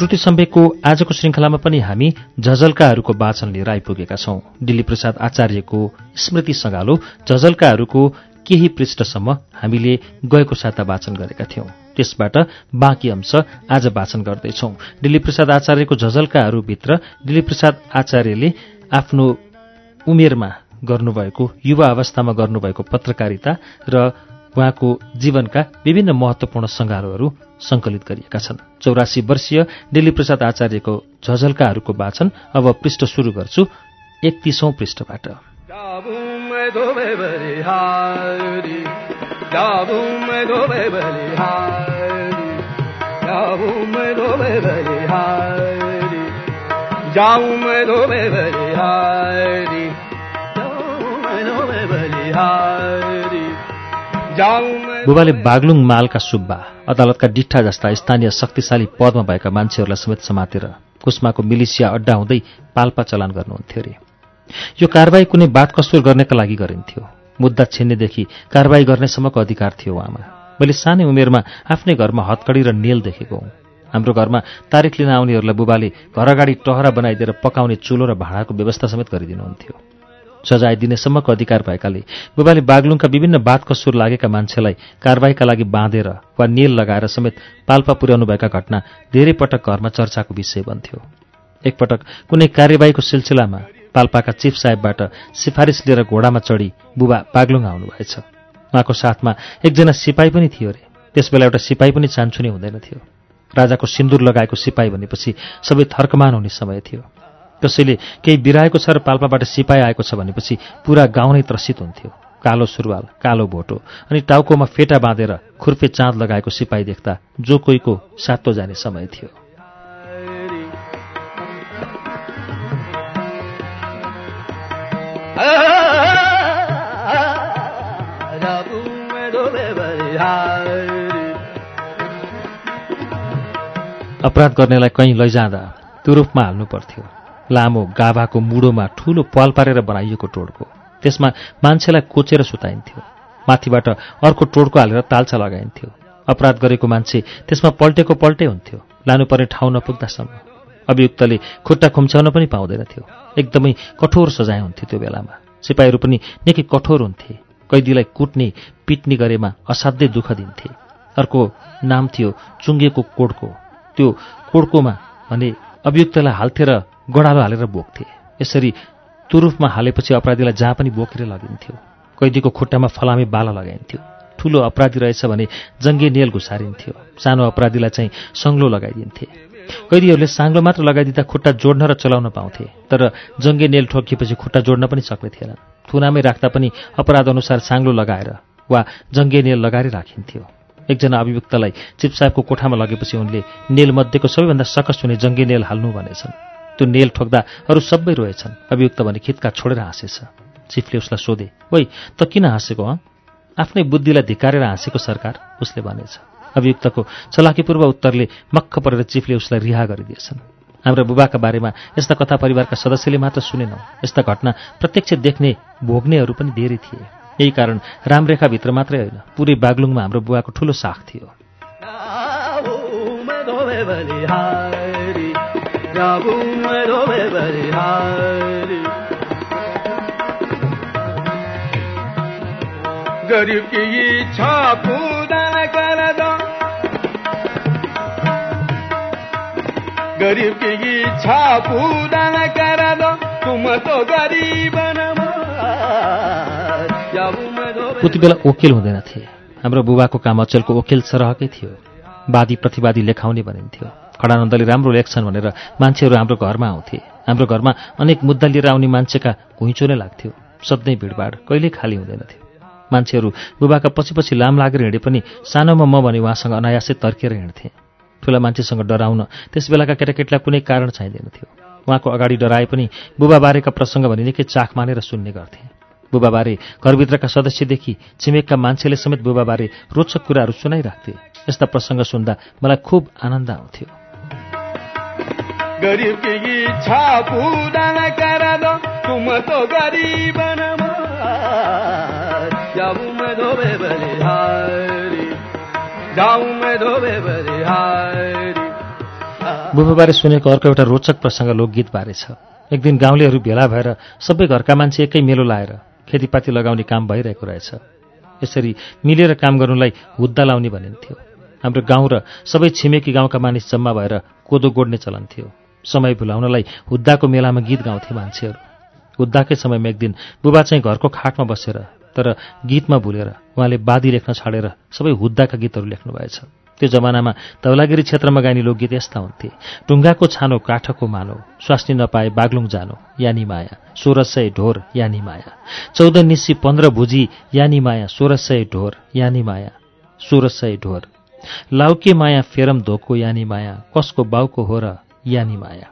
श्रुति सम्वेकको आजको श्रृङ्खलामा पनि हामी झझल्काहरूको वाचन लिएर आइपुगेका छौं। दिल्ली प्रसाद आचार्यको स्मृति सगालो झझल्काहरूको केही पृष्ठसम्म हामीले गएको साता वाचन गरेका थियौं। त्यसबाट बाँकी अंश आज वाचन गर्दैछौ। दिल्ली प्रसाद आचार्यको झझल्काहरूभित्र दिल्ली प्रसाद आचार्यले आफ्नो उमेरमा गर्नुभएको युवा अवस्थामा गर्नुभएको पत्रकारिता र उहाँको जीवनका विभिन्न महत्वपूर्ण सङ्घारोहरू सङ्कलित गरिएका छन्। चौरासी वर्षीय दिल्ली प्रसाद आचार्यको झझल्काहरूको वाचन अब पृष्ठ सुरु गर्छु एकतिसौं पृष्ठबाट। बुबाले बागलुङ मालका सुब्बा अदालतका डिठा जस्ता स्थानीय शक्तिशाली पदमा भएका मान्छेहरूलाई समेत समातेर कुस्माको मिलिसिया अड्डा हुँदै पाल्पा चलान गर्नुहुन्थ्यो अरे। यो कारवाही कुनै बात कसुर गर्नका लागि गरिन्थ्यो। मुद्दा छिन्नेदेखि कारवाही गर्नेसम्मको अधिकार थियो उहाँमा। मैले सानै उमेरमा आफ्नै घरमा हतकडी र नेल देखेको हुँ। हाम्रो घरमा तारिख लिन आउनेहरूलाई बुबाले घर अगाडि टहरा बनाइदिएर पकाउने चुलो र भाँडाको व्यवस्था समेत गरिदिनुहुन्थ्यो। सजाय दिनेसम्मको अधिकार भएकाले बुबाले बागलुङका विभिन्न बात कसुर लागेका मान्छेलाई कारवाहीका लागि बाँधेर वा नेल लगाएर समेत पाल्पा पुर्याउनुभएका घटना धेरै पटक घरमा चर्चाको विषय बन्थ्यो। एकपटक कुनै कार्यवाहीको सिलसिलामा पाल्पाका चिफ साहेबबाट सिफारिस लिएर घोडामा चढी बुबा बागलुङ आउनुभएछ। उहाँको साथमा एकजना सिपाही पनि थियो अरे। त्यसबेला एउटा सिपाही पनि चान्चुने हुँदैन थियो। राजाको सिन्दुर लगाएको सिपाही भनेपछि सबै थर्कमान हुने समय थियो। कसैले केही बिराएको छ र पाल्पाबाट सिपाही आएको छ भनेपछि पुरा गाउँ नै त्रसित हुन्थ्यो। कालो सुरुवाल कालो भोटो अनि टाउकोमा फेटा बाँधेर खुर्फे चाँद लगाएको सिपाही देख्दा जो कोहीको सातो जाने समय थियो। अपराध गर्नेलाई कहीँ लैजाँदा तुरुपमा हाल्नु पर्थ्यो लामो गाभाको मुडोमा ठूलो पाल पारेर बनाइएको टोड्को। त्यसमा मान्छेलाई कोचेर सुताइन्थ्यो। माथिबाट अर्को टोड्को हालेर तालचा लगाइन्थ्यो। अपराध गरेको मान्छे त्यसमा पल्टेको पल्टै हुन्थ्यो। लानुपर्ने ठाउँ नपुग्दासम्म। अभियुक्तले खुट्टा खुम्च्याउन पनि पाउँदैनथ्यो। एकदमै कठोर सजाय हुन्थ्यो त्यो बेलामा। सिपाहीहरू पनि निकै कठोर हुन्थे। कैदीलाई कुट्ने पिट्ने गरेमा असाध्यै दुःख दिन्थे। अर्को नाम थियो चुङ्गेको कोडको। त्यो कोडकोमा भने अभियुक्तलाई हाल्थे र गडालो हालेर बोक्थे। यसरी तुरुफमा हालेपछि अपराधीलाई जहाँ पनि बोकेर लगिन्थ्यो। कैदीको खुट्टामा फलामे बाला लगाइन्थ्यो। ठूलो अपराधी रहेछ भने जङ्गे नेल घुसारिन्थ्यो। सानो अपराधीलाई चाहिँ सङ्लो लगाइदिन्थे। कैदीहरूले साङ्लो मात्र लगाइदिँदा खुट्टा जोड्न र चलाउन पाउँथे तर जङ्गे नेल ठोकिएपछि खुट्टा जोड्न पनि सक्ने थिएन। थुनामै राख्दा पनि अपराध अनुसार साङ्लो लगाएर वा जङ्गे नेल लगाएर राखिन्थ्यो। एकजना अभियुक्तलाई चिप साहेबको कोठामा लगेपछि उनले नेल मध्येको सबैभन्दा सकस हुने जङ्गे नेल हाल्नु भनेछन्। त्यो नेल ठोक्दा अरू सबै रोएछन्। अभियुक्त भने खितका छोडेर हाँसेछ। चिफले उसलाई सोधे ओइ त किन हाँसेको हँ आफ्नै बुद्धिलाई धिकारेर हाँसेको सरकार? उसले भनेछ। अभियुक्तको चलाकीपूर्व उत्तरले मक्ख परेर चिफले उसलाई रिहा गरिदिएछन्। हाम्रा बुबाका बारेमा यस्ता कथा परिवारका सदस्यले मात्र सुनेनौ। यस्ता घटना प्रत्यक्ष देख्ने भोग्नेहरू पनि धेरै थिए। यही कारण रामरेखाभित्र मात्रै होइन पुरै बागलुङमा हाम्रो बुवाको ठूलो साख थियो। गरिब की इच्छा पूरा कर दो। गरीब की इच्छा पूरा कर दो। तुम तो गरीब उति बेला ओकेल हुँदैनथे हाम्रो बुबाको काम अचेलको ओकेल सरहकै थियो। वादी प्रतिवादी लेखाउने भनिन्थ्यो खडानन्दले राम्रो लेख्छन् भनेर मान्छेहरू हाम्रो घरमा आउँथे। हाम्रो घरमा अनेक मुद्दा लिएर आउने मान्छेका घुइँचो नै लाग्थ्यो। सधैँ भिडभाड कहिल्यै खाली हुँदैनथ्यो। मान्छेहरू बुबाका पछि पछि लाम लागेर हिँडे पनि सानोमा म भने उहाँसँग अनायासै तर्किएर हिँड्थेँ। ठुला मान्छेसँग डराउन त्यस बेलाका केटाकेटीलाई कुनै कारण चाहिँदैन थियो उहाँको अगाडि डराए पनि बुबाबारेका प्रसङ्ग भने निकै चाख मानेर सुन्ने गर्थे। बुबाबारे घरभित्रका सदस्यदेखि छिमेकका मान्छेले समेत बुबाबारे रोचक कुराहरू सुनाइराख्थे। यस्ता प्रसङ्ग सुन्दा मलाई खुब आनन्द आउँथ्यो। गरीब इच्छा दो तुम तो गरीब जाऊं मैं धोबे बलिहारी जाऊं मैं सुनेको अर्को एउटा रोचक प्रसङ्ग लोकगीतबारे छ। एक दिन गाउँलेहरू भेला भएर सबै घरका मान्छे एकै मेलो लाएर खेतीपाती लगाउने काम भइरहेको रहेछ। यसरी मिलेर काम गर्नुलाई हुद्दा लाउने भनिन्थ्यो। हाम्रो गाउँ र सबै छिमेकी गाउँका मानिस जम्मा भएर कोदो गोड्ने चलन थियो। समय भुलाउनलाई हुद्दाको मेलामा गीत गाउँथे मान्छेहरू। हुद्दाकै समयमा एक दिन बुबा चाहिँ घरको खाटमा बसेर तर गीतमा भुलेर उहाँले बादी लेख्न छाडेर सबै हुद्दाका गीतहरू लेख्नुभएछ त्यो जमानामा धौलागिरी क्षेत्रमा गाइने लोकगीत यस्ता हुन्थे। ढुङ्गाको छानो काठको मानो स्वास्नी नपाए बागलुङ जानो यानी माया सोह्र सय ढोर यानी माया। चौध निसी पन्ध्र भुजी यानी माया सोह्र सय ढोर यानी माया सोह्र सय ढोर। लाउके माया फेरम धोको यानी माया कसको बाउको हो र यानी माया।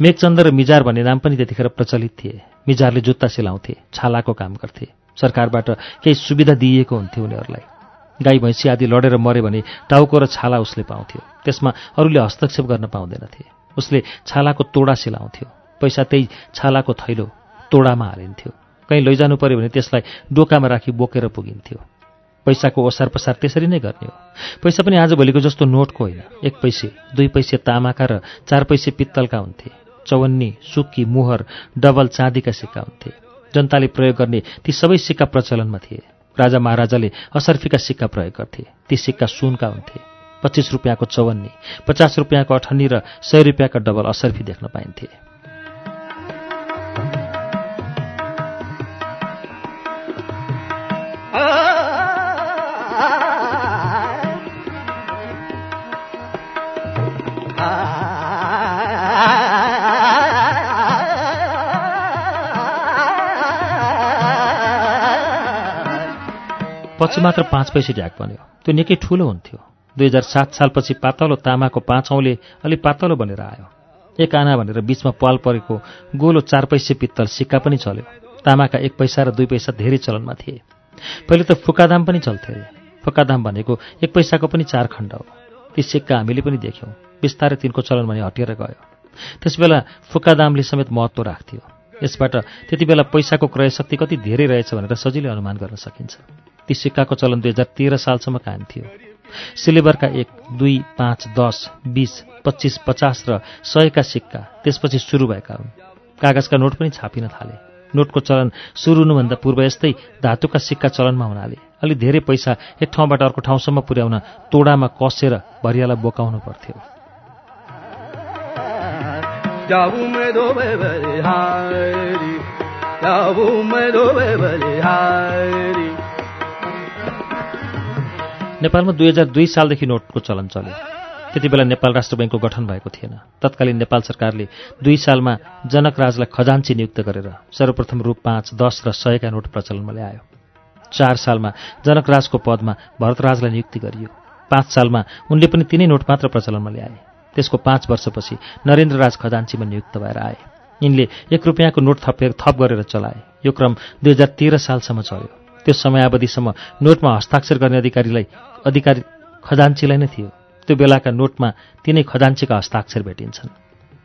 मेघचन्द र मिजार भन्ने नाम पनि त्यतिखेर प्रचलित थिए। मिजारले जुत्ता सिलाउँथे छालाको काम गर्थे। सरकारबाट केही सुविधा दिइएको हुन्थ्यो उनीहरूलाई। गाई भैँसी आदि लडेर मऱ्यो भने टाउको र छाला उसले पाउँथ्यो। त्यसमा अरूले हस्तक्षेप गर्न पाउँदैनथे। उसले छालाको तोडा सिलाउँथ्यो। पैसा त्यही छालाको थैलो तोडामा हालिन्थ्यो। कहीँ लैजानु पऱ्यो भने त्यसलाई डोकामा राखी बोकेर पुगिन्थ्यो। पैसाको ओसार पसार त्यसरी नै गर्ने हो। पैसा पनि आजभोलिको जस्तो नोटको होइन। एक पैसे दुई पैसे तामाका र चार पैसे पित्तलका हुन्थे। चौवन्नी सुक्की मुहर डबल चाँदीका सिक्का हुन्थे। जनताले प्रयोग गर्ने ती सबै सिक्का प्रचलनमा थिए। राजा महाराजाले असर्फीका सिक्का प्रयोग गर्थे। ती सिक्का सुनका हुन्थे। पच्चिस रुपियाँको चौवन्नी पचास रुपियाँको अठन्नी र सय रुपियाँका डबल असर्फी देख्न पाइन्थे। पछि मात्र पाँच पैसे ढ्याक बन्यो। त्यो निकै ठुलो हुन्थ्यो। दुई हजार सात सालपछि पातलो तामाको पाँचौँले अलि पातलो बनेर आयो। एक आना भनेर बिचमा पाल परेको गोलो चार पैसे पित्तल सिक्का पनि चल्यो। तामाका एक पैसा र दुई पैसा धेरै चलनमा थिए। पहिले त फुकादाम पनि चल्थ्यो अरे फुकादाम भनेको एक पैसाको पनि चार खण्ड हो। ती सिक्का हामीले पनि देख्यौँ। बिस्तारै तिनको चलन भने हटिएर गयो। त्यसबेला फुकादामले समेत महत्त्व राख्थ्यो। यसबाट त्यति बेला पैसाको क्रय शक्ति कति धेरै रहेछ भनेर सजिलै अनुमान गर्न सकिन्छ। ती सिक्काको चलन दुई हजार तेह्र सालसम्म कायम थियो। सिल्भरका एक दुई पाँच दस बिस पच्चिस पचास र सयका सिक्का त्यसपछि सुरु भएका हुन्। कागजका नोट पनि छापिन थाले। नोटको चलन सुरु हुनुभन्दा पूर्व यस्तै धातुका सिक्का चलनमा हुनाले अलि धेरै पैसा एक ठाउँबाट अर्को ठाउँसम्म पुर्याउन तोडामा कसेर भरियालाई बोकाउनु पर्थ्यो। नेपालमा दुई हजार दुई सालदेखि नोटको चलन चल्यो। त्यति बेला नेपाल राष्ट्र ब्याङ्कको गठन भएको थिएन। तत्कालीन नेपाल सरकारले दुई सालमा जनकराजलाई खजान्ची नियुक्त गरेर सर्वप्रथम रूप पाँच दस र सयका नोट प्रचलनमा ल्यायो। चार सालमा जनकराजको पदमा भरतराजलाई नियुक्ति गरियो। पाँच सालमा उनले पनि तिनै नोट मात्र प्रचलनमा ल्याए। त्यसको पाँच वर्षपछि नरेन्द्रराज खजान्चीमा नियुक्त भएर आए। यिनले एक रुपियाँको नोट थपेर थप गरेर चलाए। यो क्रम दुई हजार तेह्र सालसम्म चल्यो। त्यो समयावधिसम्म नोटमा हस्ताक्षर गर्ने अधिकारीलाई अधिकारी खजान्चीलाई नै थियो। त्यो बेलाका नोटमा तिनै खजान्चीका हस्ताक्षर भेटिन्छन्।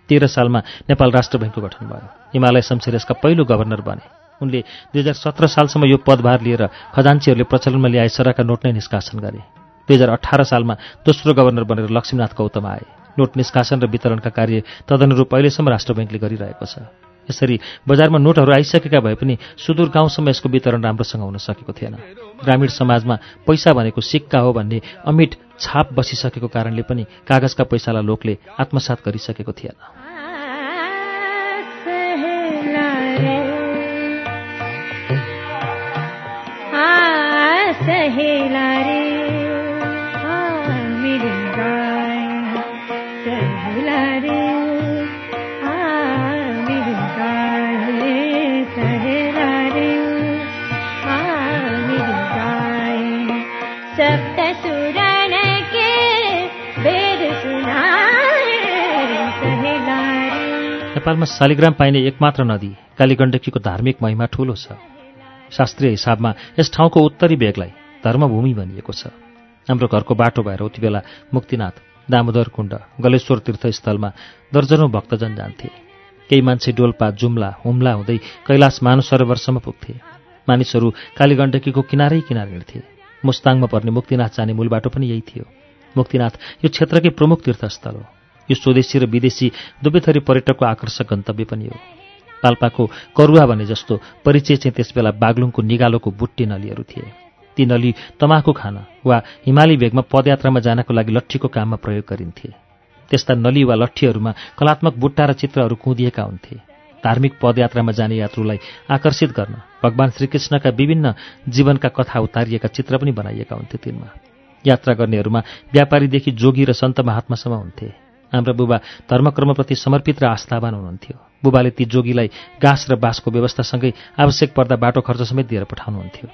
तेह्र सालमा नेपाल राष्ट्र ब्याङ्कको गठन भयो। हिमालय शमशेर यसका पहिलो गभर्नर बने। उनले दुई हजार सत्र सालसम्म यो पदभार लिएर खजान्चीहरूले प्रचलनमा ल्याए सरका नोट नै निष्कासन गरे। दुई हजार अठार सालमा दोस्रो गभर्नर बनेर लक्ष्मीनाथ गौतम आए। नोट निष्कासन र वितरणका कार्य तदनुरूप अहिलेसम्म राष्ट्र ब्याङ्कले गरिरहेको छ। यसरी बजारमा नोटहरू आइसकेका भए पनि सुदूर गाउँसम्म यसको वितरण राम्रोसँग हुन सकेको थिएन। ग्रामीण समाजमा पैसा भनेको सिक्का हो भन्ने अमिट छाप बसिसकेको कारणले पनि कागजका पैसालाई लोकले आत्मसात गरिसकेको थिएन। सप्त नेपालमा शालिग्राम पाइने एकमात्र नदी कालीगण्डकीको धार्मिक महिमा ठूलो छ। शास्त्रीय हिसाबमा यस ठाउँको उत्तरी बेगलाई धर्मभूमि भनिएको छ। हाम्रो घरको बाटो भएर उति बेला मुक्तिनाथ दामोदर कुण्ड गलेश्वर तीर्थस्थलमा दर्जनौँ भक्तजन जान्थे। केही मान्छे डोल्पा जुम्ला हुम्ला हुँदै कैलाश मानसरोवरसम्म पुग्थे। मानिसहरू कालीगण्डकीको किनारै किनार हिँड्थे। मुस्ताङमा पर्ने मुक्तिनाथ जाने मूल बाटो पनि यही थियो। मुक्तिनाथ यो क्षेत्रकै प्रमुख तीर्थस्थल हो। यो स्वदेशी र विदेशी दुवै थरी पर्यटकको आकर्षक गन्तव्य पनि हो। पाल्पाको करुवा भने जस्तो परिचय चाहिँ त्यसबेला बागलुङको निगालोको बुट्टी नलीहरू थिए। ती नली तमाखु खान वा हिमाली भेगमा पदयात्रामा जानको लागि लट्ठीको काममा प्रयोग गरिन्थे। त्यस्ता नली वा लट्ठीहरूमा कलात्मक बुट्टा र चित्रहरू कुँदिएका हुन्थे। धार्मिक पदयात्रामा जाने यात्रुलाई आकर्षित गर्न भगवान् श्रीकृष्णका विभिन्न जीवनका कथा उतारिएका चित्र पनि बनाइएका हुन्थे तिनमा। यात्रा गर्नेहरूमा व्यापारीदेखि जोगी र सन्त महात्मासम्म हुन्थे। हाम्रा बुबा धर्मक्रमप्रति समर्पित र आस्थावान हुनुहुन्थ्यो। बुबाले ती जोगीलाई घाँस र बाँसको व्यवस्थासँगै आवश्यक पर्दा बाटो खर्च समेत दिएर पठाउनुहुन्थ्यो।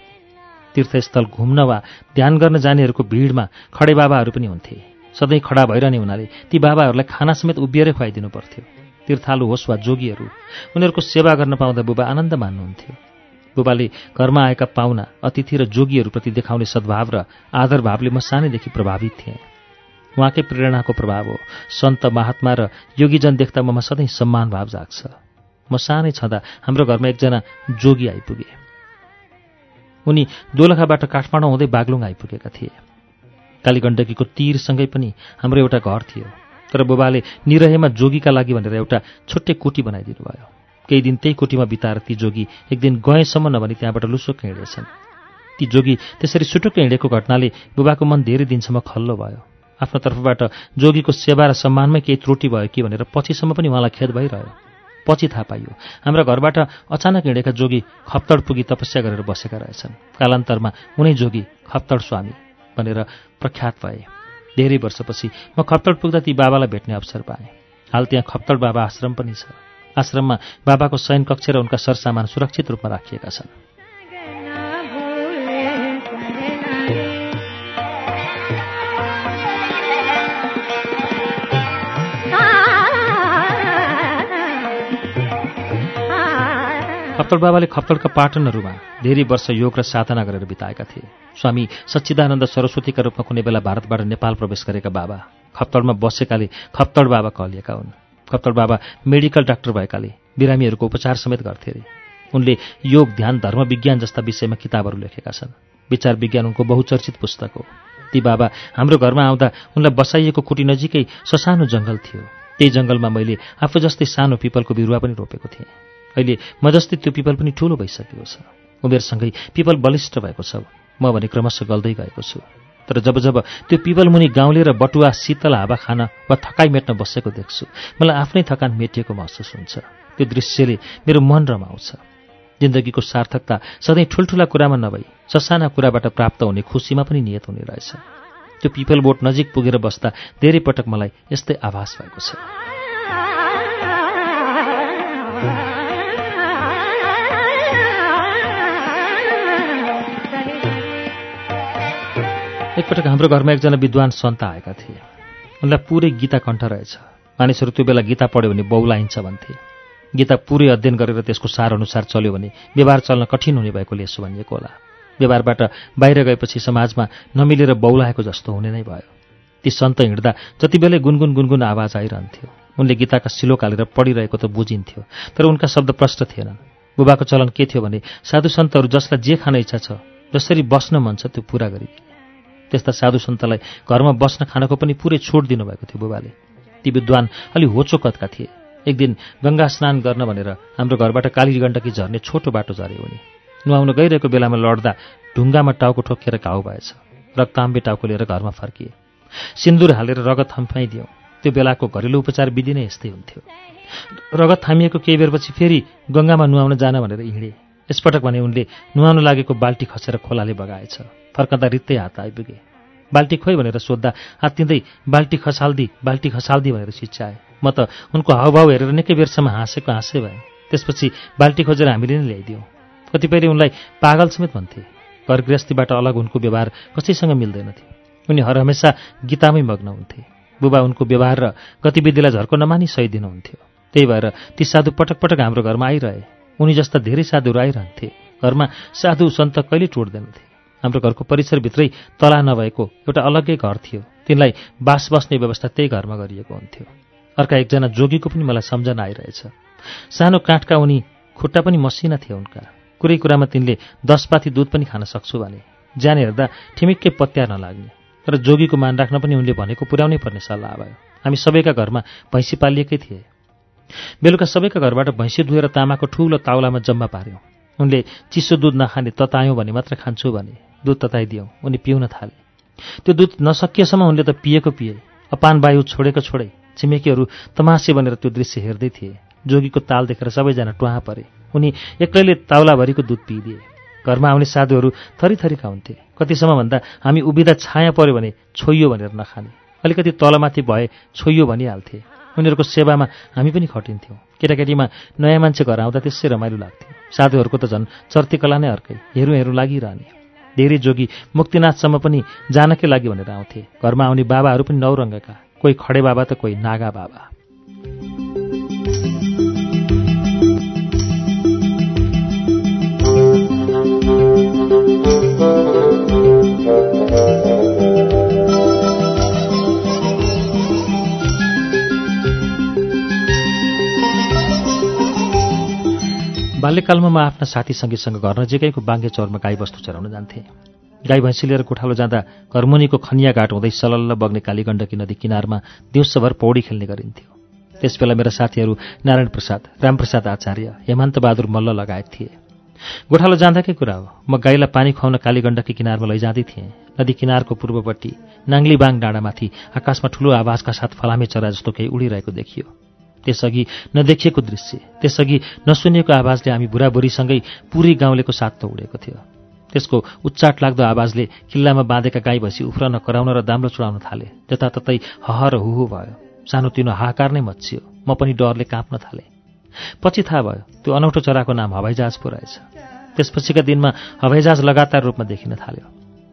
तीर्थस्थल घुम्न वा ध्यान गर्न जानेहरूको भिडमा खडे बाबाहरू पनि हुन्थे। सधैँ खडा भइरहने हुनाले ती बाबाहरूलाई खाना समेत उभिएरै खुवाइदिनु पर्थ्यो। तीर्थालु होस् वा जोगीहरू उनीहरूको सेवा गर्न पाउँदा बुबा आनन्द मान्नुहुन्थ्यो। बुबाले घरमा आएका पाहुना अतिथि र जोगीहरूप्रति देखाउने सद्भाव र आदर भावले म सानैदेखि प्रभावित थिएँ। उहाँकै प्रेरणाको प्रभाव हो। सन्त महात्मा र योगीजन देख्दा ममा सधैँ सम्मान भाव जाग्छ। म सानै छँदा हाम्रो घरमा एकजना जोगी आइपुगे। उनी दोलखाबाट काठमाडौँ हुँदै बागलुङ आइपुगेका थिए। कालीगण्डकीको तीरसँगै पनि हाम्रो एउटा घर थियो। तर बुबाले निरहेमा जोगीका लागि भनेर एउटा छुट्टै कोठी बनाइदिनु भयो। केही दिन त्यही कोठीमा बिताएर ती जोगी एक दिन गएसम्म नभनी त्यहाँबाट लुसुक्क हिँडेछन्। ती जोगी त्यसरी सुटुक्क हिँडेको घटनाले बुबाको मन धेरै दिनसम्म खल्लो भयो। आफ्नो तर्फबाट जोगीको सेवा र सम्मानमै केही त्रुटि भयो कि भनेर पछिसम्म पनि उहाँलाई खेद भइरह्यो। पछि थाहा पाइयो। हाम्रा घरबाट अचानक हिँडेका जोगी खप्तड पुगी तपस्या गरेर बसेका रहेछन्। कालान्तरमा उनै जोगी खप्तड स्वामी भनेर प्रख्यात भए। धेरै वर्षपछि म खप्तड पुग्दा ती बाबालाई भेट्ने अवसर पाएँ। हाल त्यहाँ खप्तड बाबा आश्रम पनि छ। आश्रममा बाबाको शयन कक्ष र उनका सरसामान सुरक्षित रूपमा राखिएका छन्। खप्तड बाबाले खप्तडका पाटनहरूमा धेरै वर्ष योग र साधना गरेर बिताएका थिए। स्वामी सच्चिदानन्द सरस्वतीका रूपमा कुनै बेला भारतबाट नेपाल प्रवेश गरेका बाबा खप्तडमा बसेकाले खप्तड बाबा कहलिएका हुन्। खप्तड बाबा मेडिकल डाक्टर भएकाले बिरामीहरूको उपचार समेत गर्थे अरे उनले योग ध्यान धर्म विज्ञान जस्ता विषयमा किताबहरू लेखेका छन्। विचार विज्ञान उनको बहुचर्चित पुस्तक हो। ती बाबा हाम्रो घरमा आउँदा उनलाई बसाइएको कुटी नजिकै ससानो जङ्गल थियो। त्यही जङ्गलमा मैले आफू जस्तै सानो पिपलको बिरुवा पनि रोपेको थिएँ। अहिले म जस्तै त्यो पिपल पनि ठूलो भइसकेको छ। उमेरसँगै पिपल बलिष्ठ भएको छ। म भने क्रमशः गल्दै गएको छु। तर जब जब त्यो पिपल मुनि गाउँले र बटुवा शीतल हावा खान वा थकाइ मेट्न बसेको देख्छु मलाई आफ्नै थकान मेटिएको महसुस हुन्छ। त्यो दृश्यले मेरो मन रमाउँछ। जिन्दगीको सार्थकता सधैँ ठुल्ठुला कुरामा नभई ससाना कुराबाट प्राप्त हुने खुसीमा पनि नियत हुने रहेछ। त्यो पिपल बोट नजिक पुगेर बस्दा धेरै पटक मलाई यस्तै आभास भएको छ। एकपटक हाम्रो घरमा एकजना विद्वान सन्त आएका थिए। उनलाई पुरै गीता कण्ठ रहेछ। मानिसहरू त्यो बेला गीता पढ्यो भने बौलाइन्छ भन्थे। गीता पुरै अध्ययन गरेर त्यसको सार अनुसार चल्यो भने व्यवहार चल्न कठिन हुने भएकोले यसो भनिएको होला। व्यवहारबाट बाहिर गएपछि समाजमा नमिलेर बौलाएको जस्तो हुने नै भयो। ती सन्त हिँड्दा जति बेलै गुनगुन गुनगुन आवाज आइरहन्थ्यो। उनले गीताका सिलो कालेर पढिरहेको त बुझिन्थ्यो तर उनका शब्द प्रष्ट थिएनन्। बुबाको चलन के थियो भने साधु सन्तहरू जसलाई जे खान इच्छा छ जसरी बस्न मन छ त्यो पुरा गरिदिए त्यस्ता साधु सन्तलाई घरमा बस्न खानको पनि पुरै छोड दिनुभएको थियो बुबाले। ती विद्वान अलि होचो कतका थिए। एक दिन गङ्गा स्नान गर्न भनेर हाम्रो घरबाट काली गण्डकी झर्ने छोटो बाटो झरे उनी। नुहाउन गइरहेको बेलामा लड्दा ढुङ्गामा टाउको ठोकेर घाउ भएछ रक्ताम्बे टाउको लिएर घरमा फर्किए। सिन्दुर हालेर रगत थम्फाइदियौँ। त्यो बेलाको घरेलु उपचार विधि नै यस्तै हुन्थ्यो। रगत थामिएको केही बेरपछि फेरि गङ्गामा नुहाउन जान भनेर हिँडे। यसपटक भने उनले नुहाउन लागेको बाल्टी खसेर खोलाले बगाएछ। फर्कँदा रित्तै हात आइपुगे। बाल्टी खोइ भनेर सोद्धा हात्तिँदै बाल्टी खसाल्दी बाल्टी खसाल्दी भनेर चिच्चाए म त उनको हावभाव हेरेर निकै बेरसम्म हाँसेको हाँसे भएँ। त्यसपछि बाल्टी खोजेर हामीले नै ल्याइदियौँ। कतिपयले उनलाई पागल समेत भन्थे। घर गृहस्थीबाट अलग उनको व्यवहार कसैसँग मिल्दैनथ्यो उनी हर हमेसा गीतामै मग्न हुन्थे। बुबा उनको व्यवहार र गतिविधिलाई झर्को नमानी सही दिनुहुन्थ्यो त्यही भएर ती साधु पटक पटक हाम्रो घरमा आइरहे। उनी जस्ता धेरै साधुहरू आइरहन्थे। घरमा साधु सन्त कहिले टोड्दैनथे। हाम्रो घरको परिसरभित्रै तला नभएको एउटा अलग्गै घर थियो। तिनलाई बास बस्ने व्यवस्था त्यही घरमा गरिएको हुन्थ्यो। अर्का एकजना जोगीको पनि मलाई सम्झना आइरहेछ। सानो काठका उनी खुट्टा पनि मसिना थिए उनका। कुरै कुरामा तिनले दस पाथी दुध पनि खान सक्छु भने ज्यान हेर्दा ठिमिक्कै पत्या नलाग्ने। तर जोगीको मान राख्न पनि उनले भनेको पुर्याउनै पर्ने सल्लाह भयो। हामी सबैका घरमा भैँसी पालिएकै थिए। बेलुका सबैका घरबाट भैँसी दुहेर तामाको ठुलो ताउलामा जम्मा पार्यौँ। उनले चिसो दुध नखाने ततायौँ भने मात्र खान्छु भने दुध तताइदियौँ उनी पिउन थाले। त्यो दुध नसकिएसम्म उनले त पिएको पिए। अपान वायु छोडेको छोडे। छिमेकीहरू तमासे बनेर त्यो दृश्य हेर्दै थिए। जोगीको ताल देखेर सबैजना टुहाँ परे। उनी एक्लैले ताउलाभरिको दुध पिइदिए। घरमा आउने साधुहरू थरी थरीका हुन्थे कतिसम्म भन्दा हामी उभिँदा छाया पऱ्यो भने छोइयो भनेर नखाने। अलिकति तलमाथि भए छोइयो भनिहाल्थे। उनीहरूको सेवामा हामी पनि खटिन्थ्यौँ। केटाकेटीमा नयाँ मान्छे घर आउँदा त्यसै रमाइलो लाग्थ्यो। साधुहरूको त झन् चर्तीकला नै अर्कै। हेरौँ हेरौँ लागिरहने। धेरै जोगी मुक्तिनाथसम्म पनि जानकै लागि भनेर आउँथे। घरमा आउने बाबाहरू पनि नौरङ्गका। कोही खडे बाबा त कोही नागा बाबा। बाल्यकालमा म आफ्ना साथी सङ्गीतसँग घर नजिकैको बाङ्गे चौरमा गाईबस्तु चराउन जान्थेँ। गाई भैँसी लिएर गोठालो जाँदा घरमुनिको खनिया घाट हुँदै सलल्ल बग्ने कालीगण्डकी नदी किनारमा दिउँसोभर पौडी खेल्ने गरिन्थ्यो। त्यसबेला मेरा साथीहरू नारायण प्रसाद रामप्रसाद आचार्य हेमन्त बहादुर मल्ल लगायत थिए। गोठालो जाँदाकै कुरा हो। म गाईलाई पानी खुवाउन कालीगण्डकी किनारमा लैजाँदै थिएँ। नदी किनारको पूर्वपट्टि नाङ्लीबाङ डाँडामाथि आकाशमा ठुलो आवाजका साथ फलामे चरा जस्तो केही उडिरहेको देखियो। त्यसअघि नदेखिएको दृश्य त्यसअघि नसुनिएको आवाजले हामी बुढाबुढीसँगै पुरै गाउँलेको साथ त उडेको थियो। त्यसको उच्चाट लाग्दो आवाजले किल्लामा बाँधेका गाई भैँसी उफ्रन कराउन र दाम्रो चुडाउन थाले। जताततै हह र हुहु भयो। सानोतिनो हाहाकार नै मचियो म पनि डरले काँप्न थालेँ। पछि थाहा भयो त्यो अनौठो चराको नाम हवाईजहाज पो रहेछ। त्यसपछिका दिनमा हवाईजहाज लगातार रूपमा देखिन थाल्यो।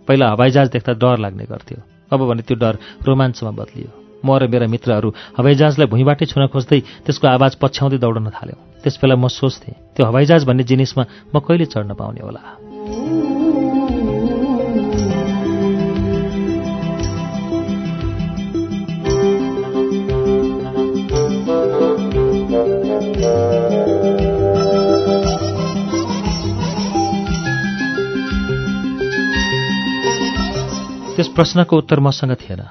पहिला हवाईजहाज देख्दा डर लाग्ने गर्थ्यो। अब भने त्यो डर रोमाञ्चमा बदलियो। म र मेरा मित्रहरू हवाईजहाजलाई भुइँबाटै छुन खोज्दै त्यसको आवाज पछ्याउँदै दौडन थाल्यौँ। त्यसबेला म सोच्थेँ त्यो हवाईजहाज भन्ने जिनिसमा म कहिले चढ्न पाउने होला? त्यस प्रश्नको उत्तर मसँग थिएन।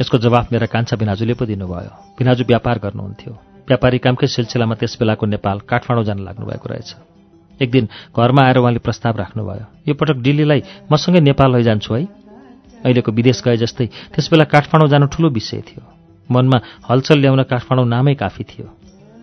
यसको जवाफ मेरा कान्छा बिनाजुले पो दिनुभयो। बिनाजु व्यापार गर्नुहुन्थ्यो। व्यापारी कामकै सिलसिलामा त्यस बेलाको नेपाल काठमाडौँ जान लाग्नुभएको रहेछ। एक दिन घरमा आएर उहाँले प्रस्ताव राख्नुभयो यो पटक दिल्लीलाई मसँगै नेपाल लैजान्छु है। अहिलेको विदेश गए जस्तै त्यसबेला काठमाडौँ जानु ठुलो विषय थियो। मनमा हलचल ल्याउन काठमाडौँ नामै काफी थियो।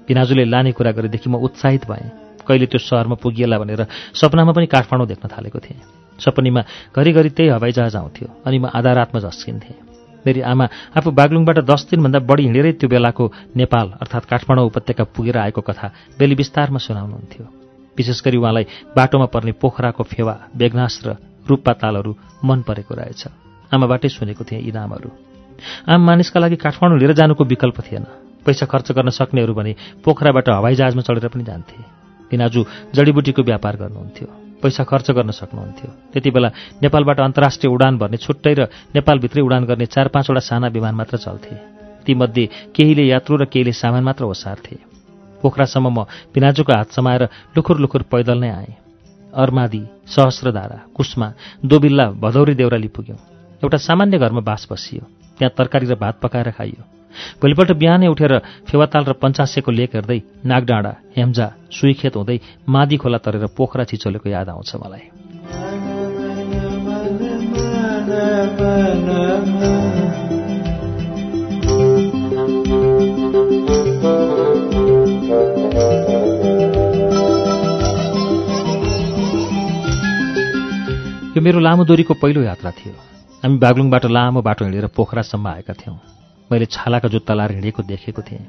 बिनाजुले लाने कुरा गरेदेखि म उत्साहित भएँ। कहिले त्यो सहरमा पुगिएला भनेर सपनामा पनि काठमाडौँ देख्न थालेको थिएँ। सपनीमा घरिघरि त्यही हवाईजहाज आउँथ्यो अनि म आधा रातमा झस्किन्थेँ। मेरी आमा आफू बागलुङबाट दस दिनभन्दा बढी हिँडेरै त्यो बेलाको नेपाल अर्थात् काठमाडौँ उपत्यका पुगेर आएको कथा बेली विस्तारमा सुनाउनुहुन्थ्यो। विशेष गरी उहाँलाई बाटोमा पर्ने पोखराको फेवा बेगनास र रूपा तालहरू मन परेको रहेछ। आमाबाटै सुनेको थिएँ यी नामहरू। आम मानिसका लागि काठमाडौँ लिएर जानुको विकल्प थिएन। पैसा खर्च गर्न सक्नेहरू भने पोखराबाट हवाईजहाजमा चढेर पनि जान्थे। तिनाजु जडीबुटीको व्यापार गर्नुहुन्थ्यो। पैसा खर्च गर्न सक्नुहुन्थ्यो। त्यति बेला नेपालबाट अन्तर्राष्ट्रिय उडान भर्ने छुट्टै र नेपालभित्रै उडान गर्ने चार पाँचवटा साना विमान मात्र चल्थे। तीमध्ये केहीले यात्रु र केहीले सामान मात्र ओसार्थे। पोखरासम्म म पिनाजुको हात समाएर लुखुर लुखुर पैदल नै आएँ। अर्मादी सहस्रधारा कुस्मा दोबिल्ला भदौरी देउराली पुग्यौँ। एउटा सामान्य घरमा बास बसियो। त्यहाँ तरकारी र भात पकाएर खाइयो। भोलिपल्ट बिहानै उठेर फेवाताल र पञ्चासेको लेक हेर्दै नागडाँडा हेम्जा सुईखेत हुँदै मादी खोला तरेर पोखरा छिचोलेको याद आउँछ मलाई। यो मेरो लामो दूरीको पहिलो यात्रा थियो। हामी बागलुङबाट लामो बाटो हिँडेर पोखरासम्म आएका थियौँ। मैले छालाका जुत्ता लाएर हिँडेको देखेको थिएँ।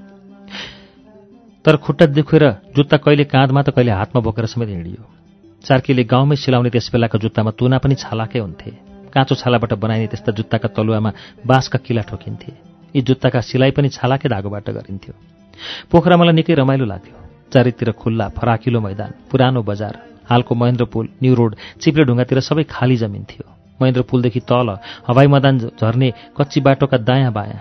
तर खुट्टा दुखेर जुत्ता कहिले काँधमा त कहिले हातमा बोकेर समेत हिँडियो। चार्कीले गाउँमै सिलाउने त्यस बेलाका जुत्तामा तुना पनि छालाकै हुन्थे। काँचो छालाबाट बनाइने त्यस्ता जुत्ताका तलुवामा बाँसका किला ठोकिन्थे। यी जुत्ताका सिलाइ पनि छालाकै धागोबाट गरिन्थ्यो। पोखरा मलाई निकै रमाइलो लाग्थ्यो। चारैतिर खुल्ला फराकिलो मैदान पुरानो बजार हालको महेन्द्र पुल न्यू रोड चिप्ले ढुङ्गातिर सबै खाली जमिन थियो। महेन्द्र पुलदेखि तल हवाई मैदान झर्ने कच्ची बाटोका दायाँ बायाँ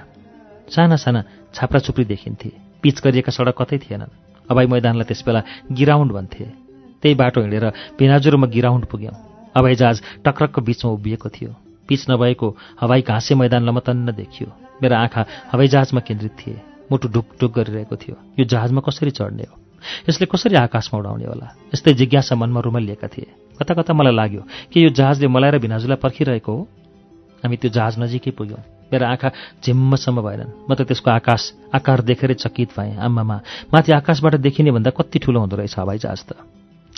साना साना छाप्रा छुप्री देखिन्थे। पिच गरिएका सडक कतै थिएनन्। हवाई मैदानलाई त्यसबेला गिराउन्ड भन्थे। त्यही बाटो हिँडेर पिनाजुर म गिराउन्ड पुग्यौँ। हवाईजहाज टक्रक्क बिचमा उभिएको थियो। पिच नभएको हवाई घाँसे मैदान लमतन्न देखियो। मेरा आँखा हवाईजहाजमा केन्द्रित थिए। मुटु ढुकढुक गरिरहेको थियो। यो जहाजमा कसरी चढ्ने हो? यसले कसरी आकाशमा उडाउने होला? यस्तै जिज्ञासा मनमा रुमलिएका थिए। कता कता मलाई लाग्यो कि यो जहाजले मलाई र भिनाजुलाई पर्खिरहेको हो। हामी त्यो जहाज नजिकै पुग्यौँ। मेरा आँखा झिम्मसम्म भएनन् म त त्यसको आकाश आकार देखेरै चकित भएँ। आम्मामा माथि आकाशबाट देखिने भन्दा कति ठुलो हुँदो रहेछ हवाईजहाज त।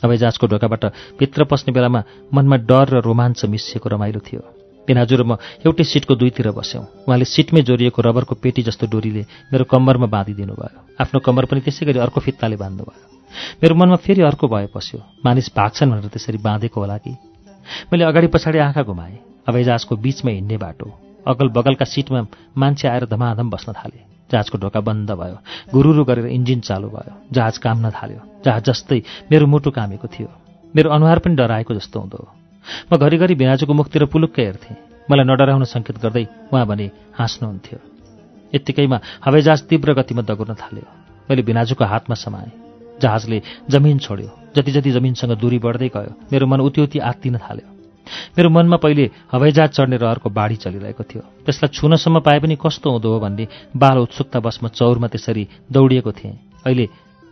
हवाईजहाजको ढोकाबाट भित्र पस्ने बेलामा मनमा डर र रोमाञ्च मिसिएको रमाइलो थियो। पिनाजु र म एउटै सिटको दुईतिर बस्यौँ। उहाँले सिटमै जोडिएको रबरको पेटी जस्तो डोरीले मेरो कम्मरमा बाँधिदिनु भयो आफ्नो कम्मर पनि त्यसै गरी अर्को फित्ताले बाँध्नुभयो। मेरो मनमा फेरि अर्को भए पस्यो। मानिस भाग्छन् भनेर त्यसरी बाँधेको होला कि? मैले अगाडि पछाडि आँखा घुमाएँ। हवाईजहाजको बिचमा हिँड्ने बाटो। अगल बगलका सिटमा मान्छे आएर धमाधम बस्न थाले। जहाजको ढोका बन्द भयो। गुरुरु गरेर इन्जिन चालु भयो। जहाज काम्न थाल्यो। जहाज जस्तै मेरो मुटु कामेको थियो। मेरो अनुहार पनि डराएको जस्तो हुँदो। म घरिघरि भिनाजुको मुखतिर पुलुक्कै हेर्थेँ। मलाई नडराउन सङ्केत गर्दै उहाँ भने हाँस्नुहुन्थ्यो। यत्तिकैमा हवाईजहाज तीव्र गतिमा दगुर्न थाल्यो। मैले भिनाजुको हातमा समाएँ। जहाजले जमिन छोड्यो। जति जति जमिनसँग दूरी बढ्दै गयो मेरो मन उति उति आत्तिन थाल्यो। मेरो मनमा पहिले हवाईजहाज चढ्ने रहरको बाढी चलिरहेको थियो। त्यसलाई छुनसम्म पाए पनि कस्तो हुँदो हो भन्ने बाल उत्सुकता बसमा चौरमा त्यसरी दौडिएको थिएँ। अहिले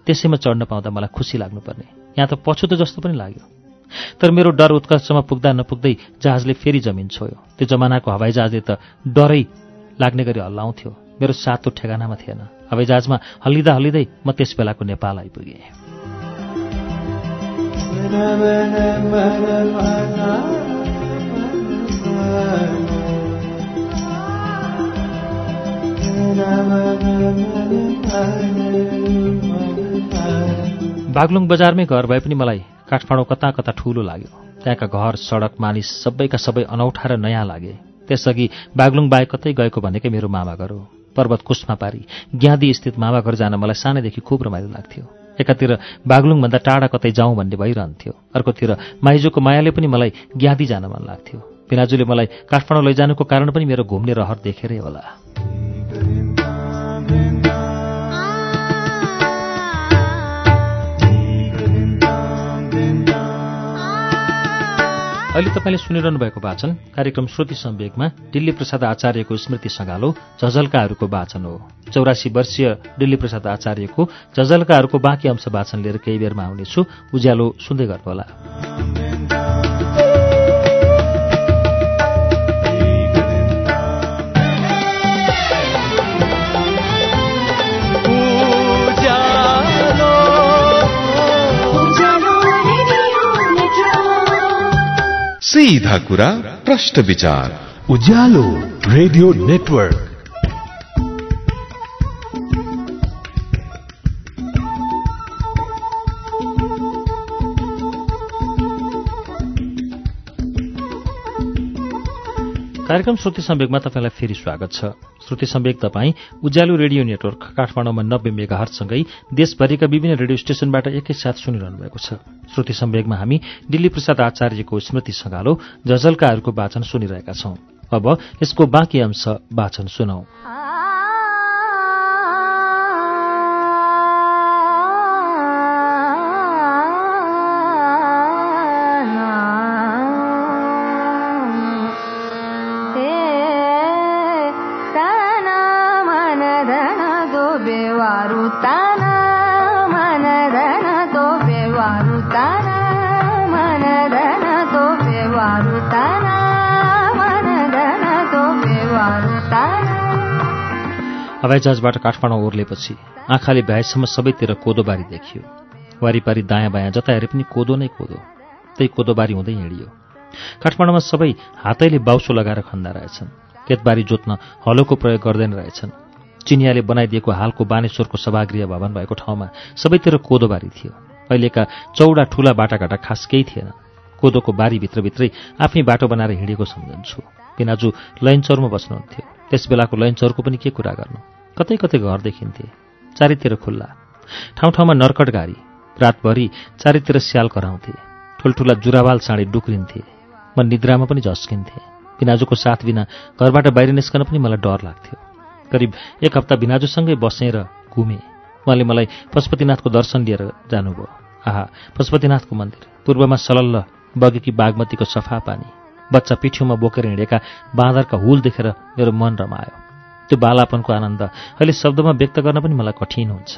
त्यसैमा चढ्न पाउँदा मलाई खुसी लाग्नुपर्ने। यहाँ त पछुतो जस्तो पनि लाग्यो। तर मेरो डर उत्कर्षमा पुग्दा नपुग्दै जहाजले फेरि जमिन छोयो। त्यो जमानाको हवाईजहाजले त डरै लाग्ने गरी हल्लाउँथ्यो। मेरो सातो ठेगानामा थिएन। हवाईजहाजमा हल्लिँदा हल्लिँदै म त्यस बेलाको नेपाल आइपुगेँ। बागलुङ बजारमै घर भए पनि मलाई काठमाडौँ कता कता ठूलो लाग्यो। त्यहाँका घर सडक मानिस सबैका सबै अनौठा र नयाँ लागे। त्यसअघि बागलुङ बाहेक कतै गएको भनेकै मेरो मामा घर हो। पर्वत कुष्मा पारी ज्ञादी स्थित मामा घर जान मलाई सानैदेखि खुब रमाइलो लाग्थ्यो। एकातिर बागलुङभन्दा टाढा कतै जाउँ भन्ने भइरहन्थ्यो। अर्कोतिर माइजूको मायाले पनि मलाई ज्ञादी जान मन लाग्थ्यो। पिनाजुले मलाई काठमाडौँ लैजानुको कारण पनि मेरो घुम्ने रहर देखेरै होला। अहिले तपाईँले सुनिरहनु भएको वाचन कार्यक्रम श्रुति सम्वेकमा दिल्ली प्रसाद आचार्यको स्मृति सङ्गालो झझल्काहरूको वाचन हो। चौरासी वर्षीय दिल्ली प्रसाद आचार्यको झझल्काहरूको बाँकी अंश वाचन लिएर केही बेरमा आउनेछु। उज्यालो सुन्दै गर्नुहोला। सीधा कुरा प्रश्न विचार। Ujyaalo radio network. कार्यक्रम श्रुति सम्वेकमा तपाईँलाई फेरि स्वागत छ। श्रुति सम्वेक तपाईँ उज्यालो रेडियो नेटवर्क काठमाडौँमा नब्बे मेगाहरसँगै देशभरिका विभिन्न रेडियो स्टेशनबाट एकैसाथ सुनिरहनु भएको छ। श्रुति सम्वेकमा हामी दिल्ली प्रसाद आचार्यको स्मृति सङ्गालो जजलकाहरूको वाचन सुनिरहेका छौं। अब यसको बाँकी अंश वाचन सुनौ। हवाईजहाजबाट काठमाडौँ ओर्लेपछि आँखाले भ्याएसम्म सबैतिर कोदोबारी देखियो। वारिपारी दायाँ बायाँ जता हेरे पनि कोदो नै कोदो। त्यही कोदोबारी हुँदै हिँडियो। काठमाडौँमा सबै हातैले बाउसो लगाएर खन्दा रहेछन्। खेतबारी जोत्न हलोको प्रयोग गर्दैन रहेछन्। चिनियाले बनाइदिएको हालको बानेश्वरको सभागृह भवन भएको ठाउँमा सबैतिर कोदोबारी थियो। अहिलेका चौडा ठूला बाटाघाटा खास केही थिएन। कोदोको बारीभित्रभित्रै आफ्नै बाटो बनाएर हिँडेको सम्झन्छु। पिनाजु लैनचौरमा बस्नुहुन्थ्यो? त्यस बेलाको लैनचौरको पनि के कुरा गर्नु? कतै कतै घर देखिन्थे। चारैतिर खुल्ला। ठाउँ ठाउँमा नर्कट गाडी। रातभरि चारैतिर स्याल कराउँथे। ठुल्ठुला जुरावाल साँडे डुक्रिन्थे। म निद्रामा पनि झस्किन्थेँ। बिनाजुको साथ बिना घरबाट बाहिर निस्कन पनि मलाई डर लाग्थ्यो। करिब एक हप्ता बिनाजुसँगै बसेँ र घुमेँ। उहाँले मलाई पशुपतिनाथको दर्शन लिएर जानुभयो। आहा पशुपतिनाथको मन्दिर। पूर्वमा सलल्ल बगेकी बागमतीको सफा पानी। बच्चा पिठ्यौमा बोकेर हिँडेका बाँदरका हुल देखेर मेरो मन रमायो। त्यो बालापनको आनन्द अहिले शब्दमा व्यक्त गर्न पनि मलाई कठिन हुन्छ।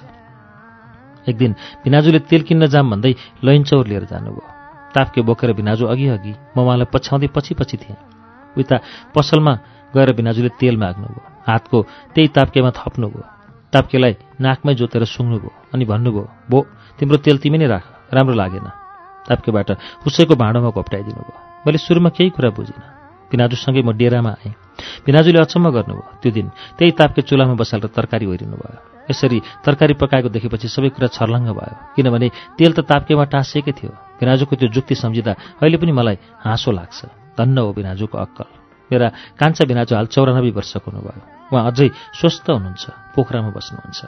एक दिन भिनाजुले तेल किन्न जाम भन्दै लैनचौर लिएर जानुभयो। ताप्के बोकेर भिनाजु अघि अघि म उहाँलाई पछ्याउँदै पछि पछि थिएँ। उता पसलमा गएर भिनाजुले तेल माग्नुभयो। हातको त्यही ताप्केमा थप्नुभयो। ताप्केलाई नाकमै जोतेर सुङ्नुभयो अनि भन्नुभयो बो तिम्रो तेल तिमी नै राख राम्रो लागेन। ताप्केबाट उसैको भाँडोमा घोप्टाइदिनु भयो मैले सुरुमा केही कुरा बुझिनँ। भिनाजुसँगै म डेरामा आएँ। भिनाजुले अचम्म गर्नुभयो। त्यो दिन त्यही ताप्के चुलामा बसालेर तरकारी ओरिनु भयो यसरी तरकारी पकाएको देखेपछि सबै कुरा छर्लङ्ग भयो। किनभने तेल त ताप्केमा टाँसिएकै थियो। भिनाजुको त्यो जुक्ति सम्झिँदा अहिले पनि मलाई हाँसो लाग्छ। धन्न हो भिनाजुको अक्कल। मेरा कान्छा भिनाजु हाल चौरानब्बे वर्षको हुनुभयो। उहाँ अझै स्वस्थ हुनुहुन्छ पोखरामा बस्नुहुन्छ।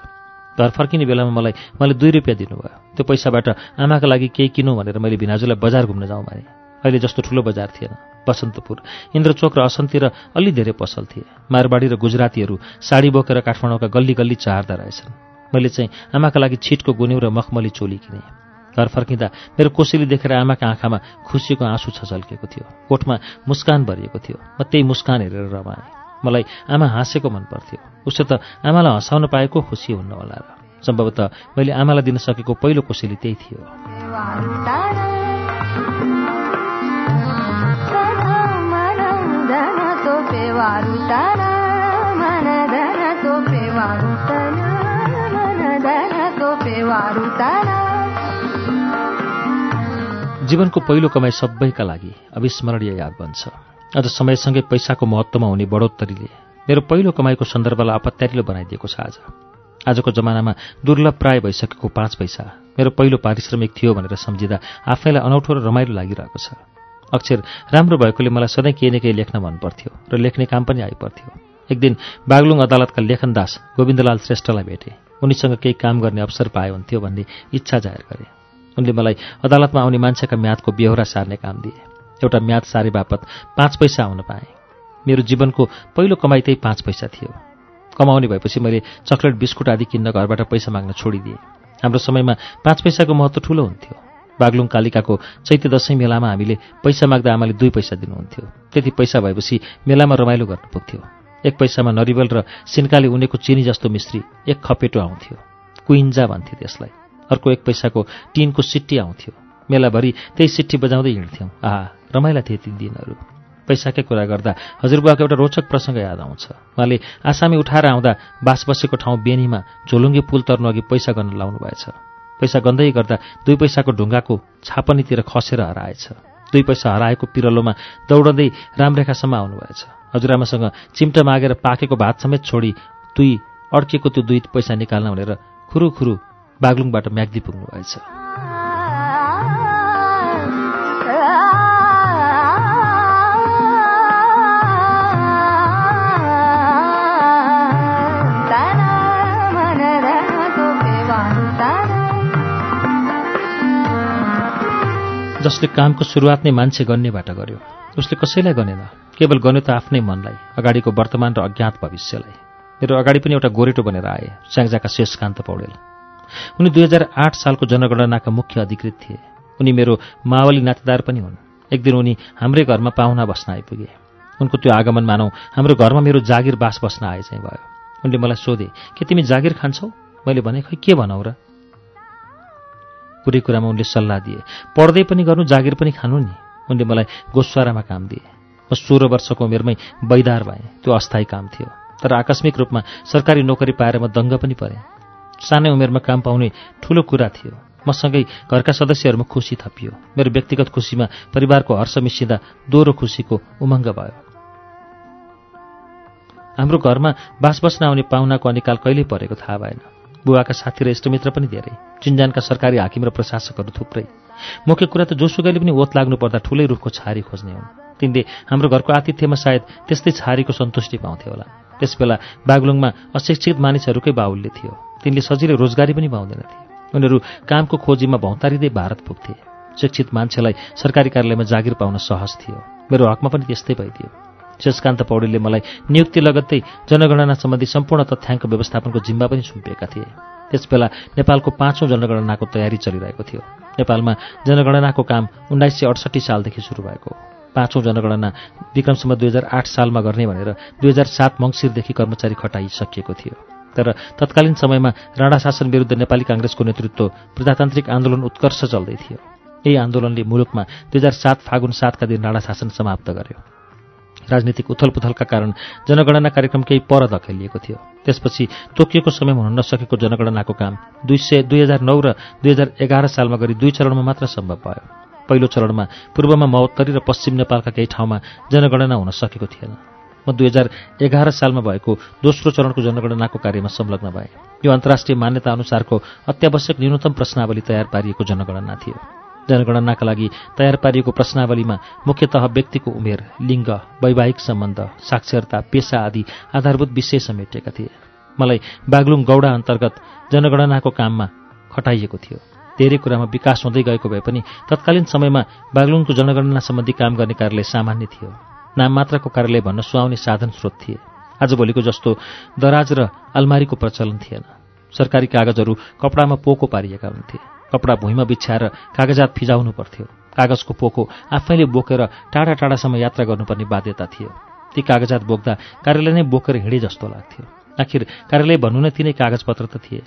घर फर्किने बेलामा मलाई मैले दुई रुपियाँ दिनुभयो। त्यो पैसाबाट आमाका लागि केही किनौँ भनेर मैले भिनाजुलाई बजार घुम्न जाउँ भने। अहिले जस्तो ठुलो बजार थिएन बसन्तपुर। इन्द्रचोक र असन्तिर अलि धेरै पसल थिए। मारवाडी र गुजरातीहरू साडी बोकेर काठमाडौँका गल्ली गल्ली चार्दा रहेछन्। मैले चाहिँ आमाका लागि छिटको गुन्यौ र मखमली चोली किनेँ। घर फर्किँदा मेरो कोसेली देखेर आमाका आँखामा खुसीको आँसु छझल्केको थियो। कोठमा मुस्कान भरिएको थियो। म त्यही मुस्कान हेरेर रमाएँ। मलाई आमा हाँसेको मन पर्थ्यो। उसो त आमालाई हँसाउन पाएको खुसी हुन्न होला र। सम्भवतः मैले आमालाई दिन सकेको पहिलो कोसेली त्यही थियो। जीवनको पहिलो कमाई सबैका लागि अविस्मरणीय याद बन्छ। अझ समयसँगै पैसाको महत्त्वमा हुने बढोत्तरीले मेरो पहिलो कमाईको सन्दर्भलाई अपत्यारिलो बनाइदिएको छ आज। आजको जमानामा दुर्लभ प्राय भइसकेको पाँच पैसा मेरो पहिलो पारिश्रमिक थियो भनेर सम्झिँदा आफैलाई अनौठो र रमाइलो लागिरहेको छ। अक्षर राम्रो भएकोले मलाई सधैँ केही न केही लेख्न मनपर्थ्यो र लेख्ने काम पनि आइपर्थ्यो। एक दिन बागलुङ अदालतका लेखनदास गोविन्दलाल श्रेष्ठलाई भेटे। उनीसँग केही काम गर्ने अवसर पाए हुन्थ्यो भन्ने इच्छा जाहेर गरे। उनले मलाई अदालतमा आउने मान्छेका म्यादको बेहोरा सार्ने काम दिए। एउटा म्याद सारे बापत पाँच पैसा आउन पाएँ। मेरो जीवनको पहिलो कमाइ त्यही पाँच पैसा थियो। कमाउने भएपछि मैले चक्लेट बिस्कुट आदि किन्न घरबाट पैसा माग्न छोडिदिएँ। हाम्रो समयमा पाँच पैसाको महत्त्व ठुलो हुन्थ्यो। बागलुङ कालिकाको चैत्य दशैँ मेलामा हामीले पैसा माग्दा आमाले दुई पैसा दिनुहुन्थ्यो। त्यति पैसा भएपछि मेलामा रमाइलो गर्नु पुग्थ्यो। एक पैसामा नरिवल र सिन्काले उनेको चिनी जस्तो मिश्री एक खपेटो आउँथ्यो। कुइन्जा भन्थे त्यसलाई। अर्को एक पैसाको टिनको सिट्टी आउँथ्यो। मेलाभरि त्यही सिट्टी बजाउँदै हिँड्थ्यौँ। आहा रमाइला थिए ती दिनहरू। पैसाकै कुरा गर्दा हजुरबुवाको एउटा रोचक प्रसङ्ग याद आउँछ। उहाँले आसामी उठाएर आउँदा बास बसेको ठाउँ बेनीमा झोलुङ्गे पुल तर्नु अघि पैसा गर्न लाउनु भएछ पैसा गन्दै गर्दा दुई पैसाको ढुङ्गाको छापनीतिर खसेर हराएछ। दुई पैसा हराएको पिरलोमा दौडँदै रामरेखासम्म आउनुभएछ। हजुरआमासँग चिम्टा मागेर पाकेको भात समेत छोडी दुई अड्किएको त्यो दुई पैसा निकाल्न भनेर खुरु खुरु बागलुङबाट म्याग्दी पुग्नुभएछ जसले कामको सुरुवात नै मान्छे गन्नेबाट गर्यो। उसले कसैलाई गनेन केवल गन्यो त आफ्नै मनलाई अगाडिको वर्तमान र अज्ञात भविष्यलाई। मेरो अगाडि पनि एउटा गोरेटो बनेर आए स्याङ्जाका शेषकान्त पौडेल। उनी दुई हजार आठ सालको जनगणनाका मुख्य अधिकृत थिए। उनी मेरो मावली नातेदार पनि हुन्। एक दिन उनी हाम्रै घरमा पाहुना बस्न आइपुगे। उनको त्यो आगमन मानौ हाम्रो घरमा मेरो जागिर बास बस्न आए चाहिँ भयो। उनले मलाई सोधे के तिमी जागिर खान्छौ? मैले भने खै के भनौ र? कुरै कुरामा उनले सल्लाह दिए पढ्दै पनि गर्नु जागिर पनि खानु नि। उनले मलाई गोस्वारामा काम दिए। म सोह्र वर्षको उमेरमै बैदार भएँ। त्यो अस्थायी काम थियो। तर आकस्मिक रूपमा सरकारी नोकरी पाएर म दङ्ग पनि परेँ। सानै उमेरमा काम पाउने ठुलो कुरा थियो। मसँगै घरका सदस्यहरूमा खुसी थपियो। मेरो व्यक्तिगत खुसीमा परिवारको हर्ष मिसिँदा दोहोरो खुसीको उमङ्ग भयो। हाम्रो घरमा बास बस्न आउने पाहुनाको अनिकाल कहिल्यै परेको थाहा भएन। बुवाका साथी र इष्टमित्र पनि धेरै। चिन्जानका सरकारी हाकिम र प्रशासकहरू थुप्रै। मुख्य कुरा त जोसुकैले पनि ओत लाग्नु पर्दा ठुलै रुखको छारी खोज्ने हुन् तिनले हाम्रो घरको आतिथ्यमा सायद त्यस्तै छारीको सन्तुष्टि पाउँथे होला। त्यसबेला बागलुङमा अशिक्षित मानिसहरूकै बाहुल्य थियो। तिनले सजिलै रोजगारी पनि पाउँदैनथे उनीहरू कामको खोजीमा भौतारिँदै भारत पुग्थे। शिक्षित मान्छेलाई सरकारी कार्यालयमा जागिर पाउन सहज थियो। मेरो हकमा पनि त्यस्तै भइदियो। शेषकान्त पौडेलले मलाई नियुक्ति लगत्तै जनगणना सम्बन्धी सम्पूर्ण तथ्याङ्क व्यवस्थापनको जिम्मा पनि सुम्पिएका थिए। त्यसबेला नेपालको पाँचौँ जनगणनाको तयारी चलिरहेको थियो। नेपालमा जनगणनाको काम उन्नाइस सय अडसट्ठी सालदेखि सुरु भएको पाँचौँ जनगणना विक्रमसम्म दुई हजार आठ सालमा गर्ने भनेर दुई हजार सात मङ्सिरदेखि कर्मचारी खटाइसकिएको थियो। तर तत्कालीन समयमा राणा शासन विरुद्ध नेपाली काङ्ग्रेसको नेतृत्व प्रजातान्त्रिक आन्दोलन उत्कर्ष चल्दै थियो। यही आन्दोलनले मुलुकमा दुई हजार सात फागुन सातका दिन राणा शासन समाप्त गर्यो। राजनीतिक उथलपुथलका कारण जनगणना कार्यक्रम केही पर धकेलिएको थियो। त्यसपछि तोकिएको समयमा हुन नसकेको जनगणनाको काम दुई सय दुई हजार नौ र दुई हजार एघार सालमा गरी दुई चरणमा मात्र सम्भव भयो। पहिलो चरणमा पूर्वमा महोत्तरी र पश्चिम नेपालका केही ठाउँमा जनगणना हुन सकेको थिएन। म दुई हजार एघार सालमा भएको दोस्रो चरणको जनगणनाको कार्यमा संलग्न भए। यो अन्तर्राष्ट्रिय मान्यता अनुसारको अत्यावश्यक न्यूनतम प्रश्नावली तयार पारिएको जनगणना थियो। जनगणनाका लागि तयार पारिएको प्रश्नावलीमा मुख्यतः व्यक्तिको उमेर लिङ्ग वैवाहिक सम्बन्ध साक्षरता पेसा आदि आधारभूत विषय समेटिएका थिए। मलाई बागलुङ गौडा अन्तर्गत जनगणनाको काममा खटाइएको थियो। धेरै कुरामा विकास हुँदै गएको भए पनि तत्कालीन समयमा बागलुङको जनगणना सम्बन्धी काम गर्ने कार्यालय सामान्य थियो। नाम मात्रको कार्यालय भन्न सुहाउने साधन स्रोत थिए। आजभोलिको जस्तो दराज र अलमारीको प्रचलन थिएन। सरकारी कागजहरू कपडामा पोको पारिएका हुन्थे। कपडा भुइँमा बिछ्याएर कागजात फिजाउनु पर्थ्यो। कागजको पोको आफैले बोकेर टाढा टाढासम्म यात्रा गर्नुपर्ने बाध्यता थियो। ती कागजात बोक्दा कार्यालय नै बोकेर हिँडे जस्तो लाग्थ्यो। आखिर कार्यालय भन्नु नै तिनै कागजपत्र त थिए।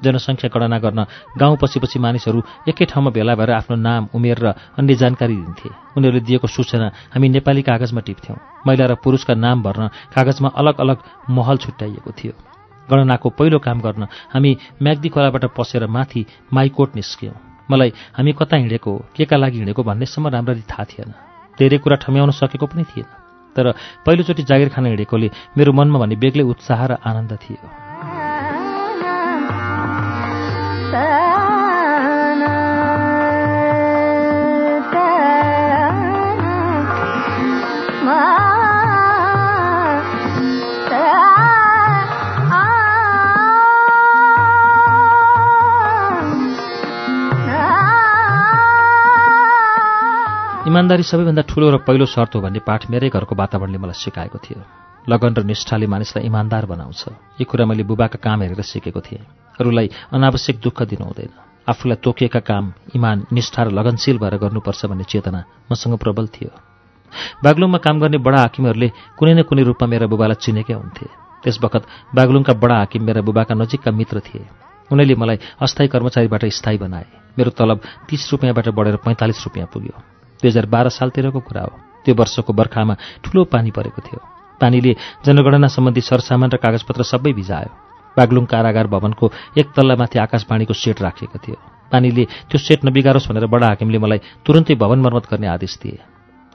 जनसङ्ख्या गणना गर्न गाउँ पछि पछि मानिसहरू एकै ठाउँमा भेला भएर आफ्नो नाम उमेर र अन्य जानकारी दिन्थे। उनीहरूले दिएको सूचना हामी नेपाली कागजमा टिप्थ्यौँ। महिला र पुरुषका नाम भर्न कागजमा अलग अलग महल छुट्याइएको थियो। गणनाको पहिलो काम गर्न हामी म्याग्दी खोलाबाट पसेर माथि माइकोट निस्क्यौँ। मलाई हामी कता हिँडेको के का लागि हिँडेको भन्नेसम्म राम्ररी थाहा थिएन। धेरै कुरा ठम्याउन सकेको पनि थिएन। तर पहिलोचोटि जागिर खान हिँडेकोले मेरो मनमा भने बेग्लै उत्साह र आनन्द थियो। इमान्दारी सबैभन्दा ठुलो र पहिलो शर्त हो भन्ने पाठ मेरै घरको वातावरणले मलाई सिकाएको थियो। लगन र निष्ठाले मानिसलाई इमान्दार बनाउँछ। यो कुरा मैले बुबाका काम हेरेर सिकेको थिएँ। अरूलाई अनावश्यक दुःख दिनु हुँदैन आफूलाई तोकिएका काम इमान निष्ठा र लगनशील भएर गर्नुपर्छ भन्ने चेतना मसँग प्रबल थियो। बागलुङमा काम गर्ने बडा हाकिमहरूले कुनै न कुनै रूपमा मेरा बुबालाई चिनेकै हुन्थे। त्यस बखत बागलुङका बडा हाकिम मेरा बुबाका नजिकका मित्र थिए। उनीहरूले मलाई अस्थायी कर्मचारीबाट स्थायी बनाए। मेरो तलब तीस रुपियाँबाट बढेर पैँतालिस रुपियाँ पुग्यो। दुई हजार बाह्र सालतिरको कुरा हो। त्यो वर्षको बर्खामा ठुलो पानी परेको थियो। पानीले जनगणना सम्बन्धी सरसामान र कागजपत्र सबै भिजायो। बागलुङ कारागार भवनको एक तल्लामाथि आकाशवाणीको सेट राखिएको थियो। पानीले त्यो सेट नबिगारोस् भनेर बडा हाकिमले मलाई तुरन्तै भवन मर्मत गर्ने आदेश दिए।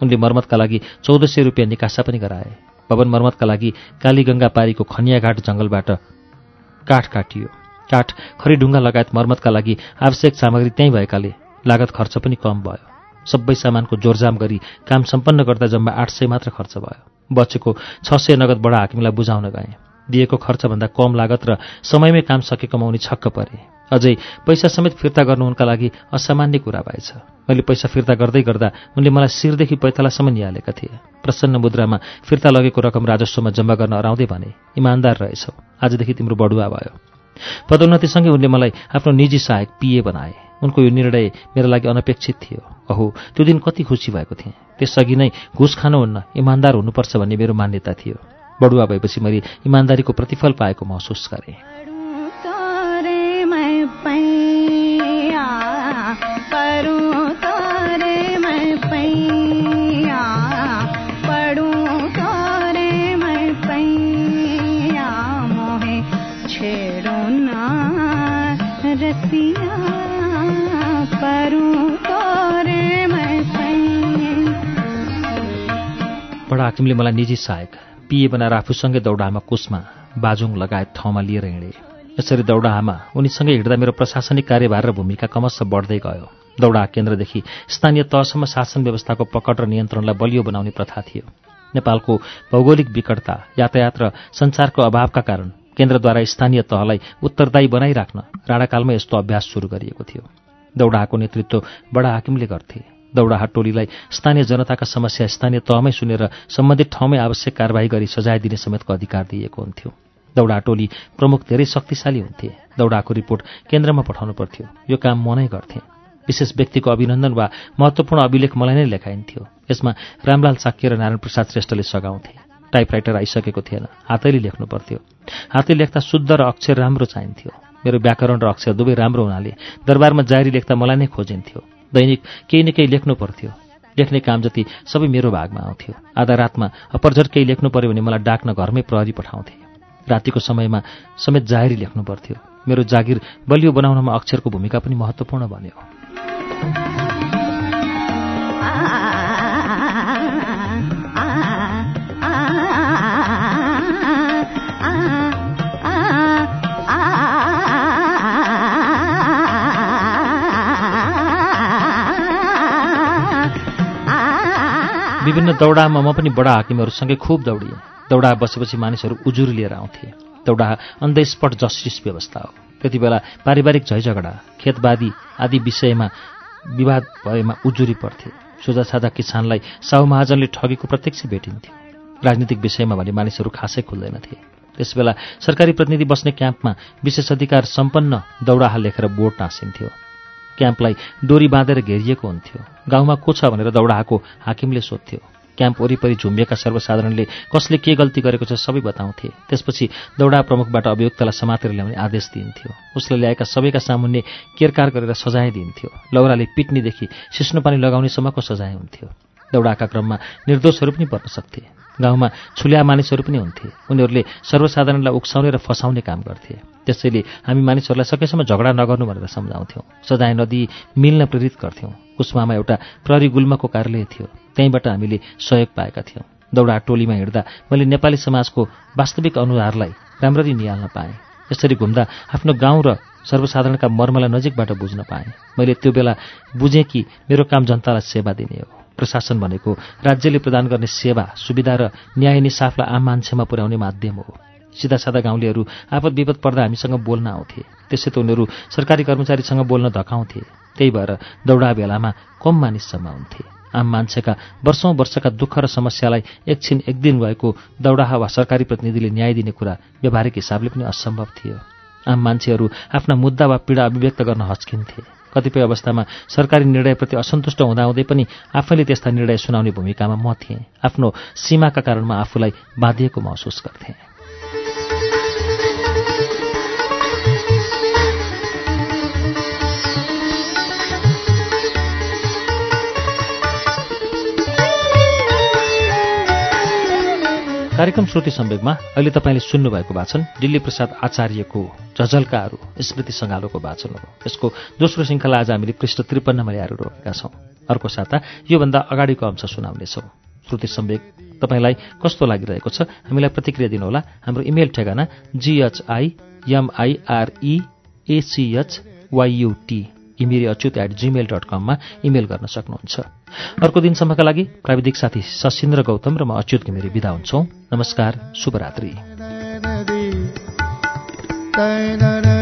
उनले मर्मतका लागि चौध सय रुपियाँ निकासा पनि गराए। भवन मर्मतका लागि कालीगङ्गा पारीको खनियाघाट जङ्गलबाट काठ काटियो। काठ खरीढुङ्गा लगायत मर्मतका लागि आवश्यक सामग्री त्यहीँ भएकाले लागत खर्च पनि कम भयो। सबै सामानको जोरजाम गरी काम सम्पन्न गर्दा जम्मा आठ सय मात्र खर्च भयो। बचेको छ सय नगद बडा हाकिमलाई बुझाउन गएँ। दिएको खर्चभन्दा कम लागत र समयमै काम सकेकोमा उनी छक्क परे। अझै पैसा समेत फिर्ता गर्नु उनका लागि असामान्य कुरा भएछ। मैले पैसा फिर्ता गर्दै गर्दा उनले मलाई शिरदेखि पैथलासम्म निहालेका थिए। प्रसन्न मुद्रामा फिर्ता लगेको रकम राजस्वमा जम्मा गर्न अराउँदै भने इमान्दार रहेछौ। आजदेखि तिम्रो बढुवा भयो। पदोन्नतिसँगै उनले मलाई आफ्नो निजी सहायक पिए बनाए। उनको यो निर्णय मेरो लागि अनपेक्षित थियो। अहो त्यो दिन कति खुसी भएको थिएँ। त्यसअघि नै घुस खानुहुन्न इमान्दार हुनुपर्छ भन्ने मेरो मान्यता थियो। बडुवा भएपछि मैले इमान्दारीको प्रतिफल पाएको महसुस गरेँ। हाकिमले मलाई निजी सहायक पिए बनाएर आफूसँगै दौडामा कुसमा बाजुङ लगायत ठाउँमा लिएर हिँडे। यसरी दौडाहामा उनीसँगै हिँड्दा मेरो प्रशासनिक कार्यभार र भूमिका क्रमशः बढ्दै गयो। दौडा केन्द्रदेखि स्थानीय तहसम्म शासन व्यवस्थाको पकड र नियन्त्रणलाई बलियो बनाउने प्रथा थियो। नेपालको भौगोलिक विकटता यातायात र सञ्चारको अभावका कारण केन्द्रद्वारा स्थानीय तहलाई उत्तरदायी बनाइराख्न राणाकालमा यस्तो अभ्यास सुरु गरिएको थियो। दौडाहाको नेतृत्व बडा हाकिमले गर्थे। दौडाहा टोलीलाई स्थानीय जनताका समस्या स्थानीय तहमै सुनेर सम्बन्धित ठाउँमै आवश्यक कारवाही गरी सजाय दिने समेतको अधिकार दिइएको हुन्थ्यो। दौडा टोली प्रमुख धेरै शक्तिशाली हुन्थे। दौडाको रिपोर्ट केन्द्रमा पठाउनु पर्थ्यो। यो काम म नै गर्थेँ। विशेष व्यक्तिको अभिनन्दन वा महत्त्वपूर्ण अभिलेख मलाई नै लेखाइन्थ्यो। यसमा रामलाल साक्य र नारायण प्रसाद श्रेष्ठले सघाउँथे। टाइपराइटर आइसकेको थिएन। हातैले लेख्नु पर्थ्यो। हातले लेख्दा शुद्ध र अक्षर राम्रो चाहिन्थ्यो। मेरो व्याकरण र अक्षर दुवै राम्रो हुनाले दरबारमा जारी लेख्दा मलाई नै खोजिन्थ्यो। दैनिक केही न केही लेख्नु पर्थ्यो। लेख्ने काम जति सबै मेरो भागमा आउँथ्यो। आधा रातमा अपरझट केही लेख्नु पऱ्यो भने मलाई डाक्न घरमै प्रहरी पठाउँथे। रातिको समयमा समेत जाहेरी लेख्नु पर्थ्यो। मेरो जागिर बलियो बनाउनमा अक्षरको भूमिका पनि महत्त्वपूर्ण बन्यो। विभिन्न दौडामा म पनि बडा हाकिमहरूसँगै खुब दौडिएँ। दौडा बसेपछि मानिसहरू उजुरी लिएर आउँथे। दौडा अन द स्पट जस्टिस व्यवस्था हो। त्यति बेला पारिवारिक झैझगडा खेतबादी आदि विषयमा विवाद भएमा उजुरी पर्थे सोझा साझा किसानलाई साहु महाजनले ठगेको प्रत्यक्ष भेटिन्थ्यो राजनीतिक विषयमा भने मानिसहरू खासै खुल्दैनथे। त्यसबेला सरकारी प्रतिनिधि बस्ने क्याम्पमा विशेष अधिकार सम्पन्न दौडाहा लेखेर बोर्ड टाँसिन्थ्यो क्याम्पलाई डोरी बाँधेर घेरिएको हुन्थ्यो। गाउँमा को छ भनेर दौडाहाको हाकिमले सोध्थ्यो। क्याम्प वरिपरि झुम्बिएका सर्वसाधारणले कसले के गल्ती गरेको छ सबै बताउँथे। त्यसपछि दौडा प्रमुखबाट अभियुक्तलाई समातेर ल्याउने आदेश दिइन्थ्यो। उसले ल्याएका सबैका सामुन्ने केरकार गरेर सजाय दिइन्थ्यो। लौराले पिट्नेदेखि सिस्नो पानी लगाउनेसम्मको सजाय हुन्थ्यो। दौडाका क्रममा निर्दोषहरू पनि पर्न सक्थे। गाउँमा छुल्या मानिसहरू पनि हुन्थे। उनीहरूले सर्वसाधारणलाई उक्साउने र फसाउने काम गर्थे। त्यसैले हामी मानिसहरूलाई सकेसम्म झगडा नगर्नु भनेर सम्झाउँथ्यौँ। सजाय नदिई मिल्न प्रेरित गर्थ्यौँ। कुसमामा एउटा प्रहरी गुल्मको कार्यालय थियो। त्यहीँबाट हामीले सहयोग पाएका थियौँ। दौडा टोलीमा हिँड्दा मैले नेपाली समाजको वास्तविक अनुहारलाई राम्ररी निहाल्न पाएँ। यसरी घुम्दा आफ्नो गाउँ र सर्वसाधारणका मर्मलाई नजिकबाट बुझ्न पाएँ। मैले त्यो बेला बुझेँ कि मेरो काम जनतालाई सेवा दिने हो। प्रशासन भनेको राज्यले प्रदान गर्ने सेवा सुविधा र न्याय निसाफलाई आम मान्छेमा पुर्याउने माध्यम हो। सिधा सादा गाउँलेहरू आपद विपद पर्दा हामीसँग बोल्न आउँथे। त्यसै त उनीहरू सरकारी कर्मचारीसँग बोल्न धकाउँथे। त्यही भएर दौडा बेलामा कम मानिससम्म हुन्थे। आम मान्छेका वर्षौं वर्षका दुःख र समस्यालाई एकछिन एक दिन भएको दौडाहा वा सरकारी प्रतिनिधिले न्याय दिने कुरा व्यावहारिक हिसाबले पनि असम्भव थियो। आम मान्छेहरू आफ्ना मुद्दा वा पीडा अभिव्यक्त गर्न हच्किन्थे। कतिपय अवस्थामा सरकारी निर्णयप्रति असन्तुष्ट हुँदाहुँदै पनि आफैले त्यस्ता निर्णय सुनाउने भूमिकामा म थिएँ। आफ्नो सीमाका कारणमा आफूलाई बाँधिएको महसुस गर्थेँ। कार्यक्रम श्रुति सम्वेकमा अहिले तपाईँले सुन्नुभएको वाचन दिल्ली प्रसाद आचार्यको झझल्काहरू स्मृति सङ्गालोको वाचन हो। यसको दोस्रो श्रृङ्खला आज हामीले पृष्ठ त्रिपन्नमा ल्याएर रोकेका छौँ। अर्को साता योभन्दा अगाडिको अंश सुनाउनेछौँ। श्रुति सम्वेक तपाईँलाई कस्तो लागिरहेको छ हामीलाई प्रतिक्रिया दिनुहोला। हाम्रो इमेल ठेगाना G H I M I R E S H Y U T Ghimire Achyut at Gmail dot कममा इमेल गर्न सक्नुहुन्छ। अर्को दिनसम्मका लागि प्राविधिक साथी सशिन्द्र गौतम र म अच्युत घिमिरे विदा हुन्छौ। नमस्कार शुभरात्री।